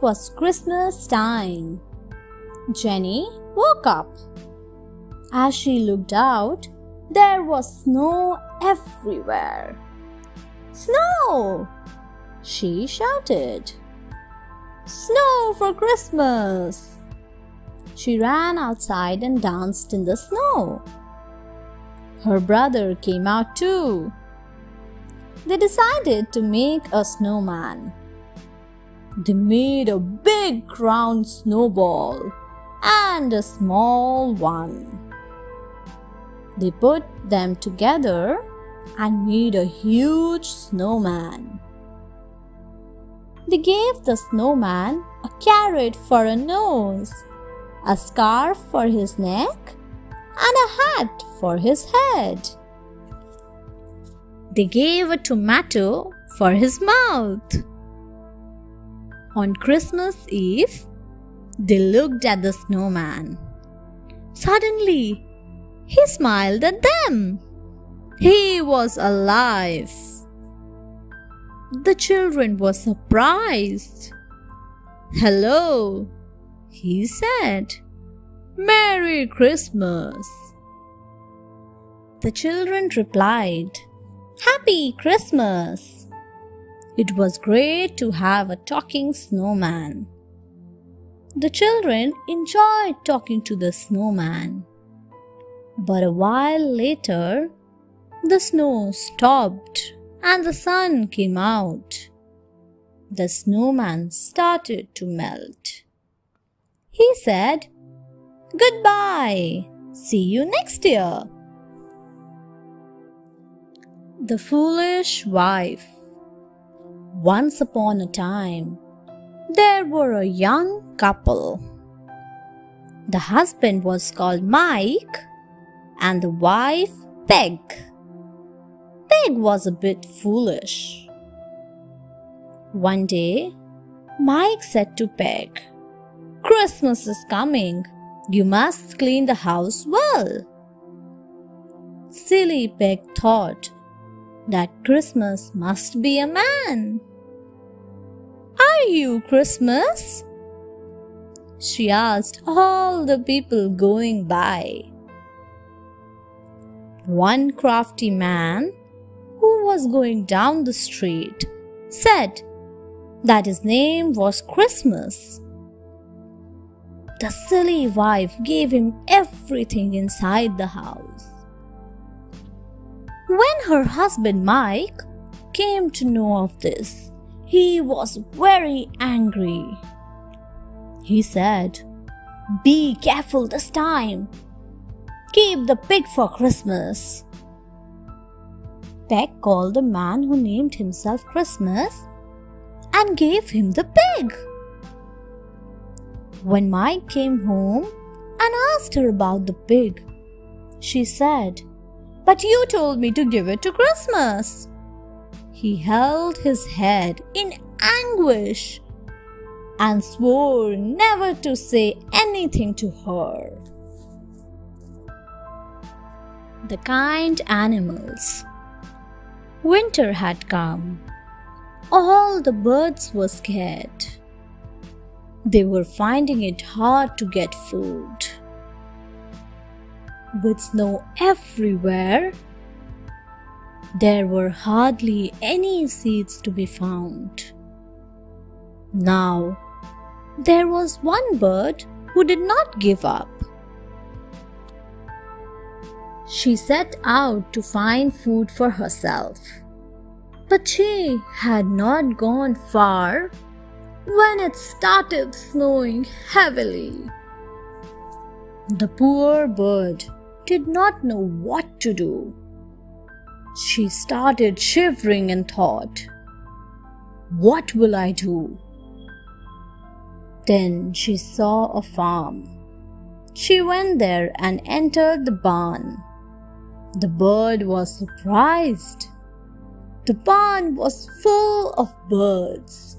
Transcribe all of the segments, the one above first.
It was Christmas time. Jenny woke up. As she looked out, there was snow everywhere. Snow! She shouted. Snow for Christmas! She ran outside and danced in the snow. Her brother came out too. They decided to make a snowman. They made a big round snowball and a small one. They put them together and made a huge snowman. They gave the snowman a carrot for a nose, a scarf for his neck, and a hat for his head. They gave a tomato for his mouth. On Christmas Eve, they looked at the snowman. Suddenly, he smiled at them. He was alive. The children were surprised. Hello, he said. Merry Christmas. The children replied, Happy Christmas. It was great to have a talking snowman. The children enjoyed talking to the snowman. But a while later, the snow stopped and the sun came out. The snowman started to melt. He said, Goodbye. See you next year. The Foolish Wife Once upon a time, there were a young couple. The husband was called Mike and the wife Peg. Peg was a bit foolish. One day, Mike said to Peg, Christmas is coming. You must clean the house well. Silly Peg thought that Christmas must be a man. Are you Christmas? She asked all the people going by. One crafty man who was going down the street said that his name was Christmas. The silly wife gave him everything inside the house. When her husband Mike came to know of this, he was very angry. He said, Be careful this time. Keep the pig for Christmas. Peg called the man who named himself Christmas and gave him the pig. When Mike came home and asked her about the pig, she said, But you told me to give it to Christmas. He held his head in anguish and swore never to say anything to her. The kind animals. Winter had come. All the birds were scared. They were finding it hard to get food. With snow everywhere, there were hardly any seeds to be found. Now, there was one bird who did not give up. She set out to find food for herself. But she had not gone far when it started snowing heavily. The poor bird did not know what to do. She started shivering and thought, What will I do? Then she saw a farm. She went there and entered the barn. The bird was surprised. The barn was full of birds.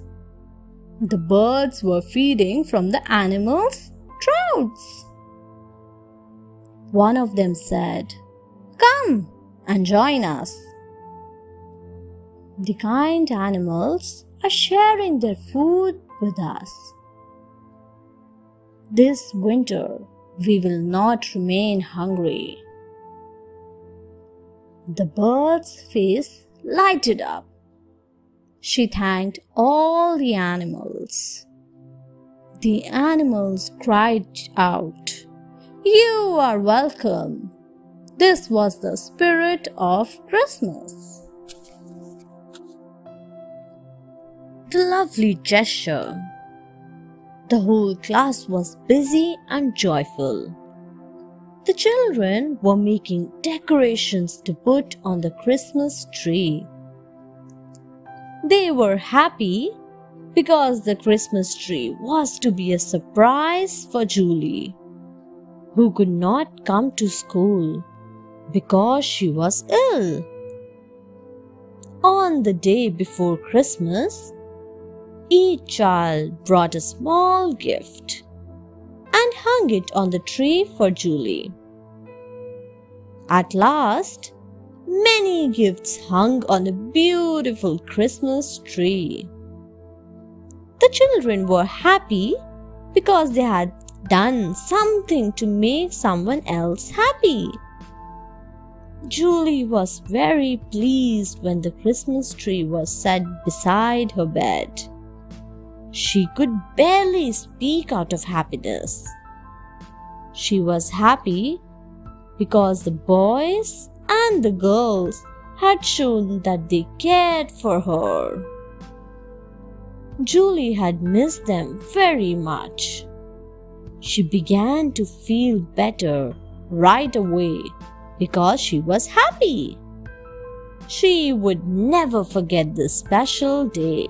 The birds were feeding from the animals' troughs. One of them said, Come and join us. The kind animals are sharing their food with us. This winter, we will not remain hungry. The bird's face lighted up. She thanked all the animals. The animals cried out, You are welcome. This was the spirit of Christmas. The lovely gesture. The whole class was busy and joyful. The children were making decorations to put on the Christmas tree. They were happy because the Christmas tree was to be a surprise for Julie, who could not come to school because she was ill. On the day before Christmas, each child brought a small gift and hung it on the tree for Julie. At last, many gifts hung on the beautiful Christmas tree. The children were happy because they had done something to make someone else happy. Julie was very pleased when the Christmas tree was set beside her bed. She could barely speak out of happiness. She was happy because the boys and the girls had shown that they cared for her. Julie had missed them very much. She began to feel better right away because she was happy. She would never forget this special day.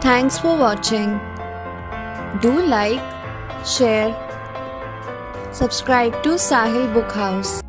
Thanks for watching. Do like, share, subscribe to Sahil Book House.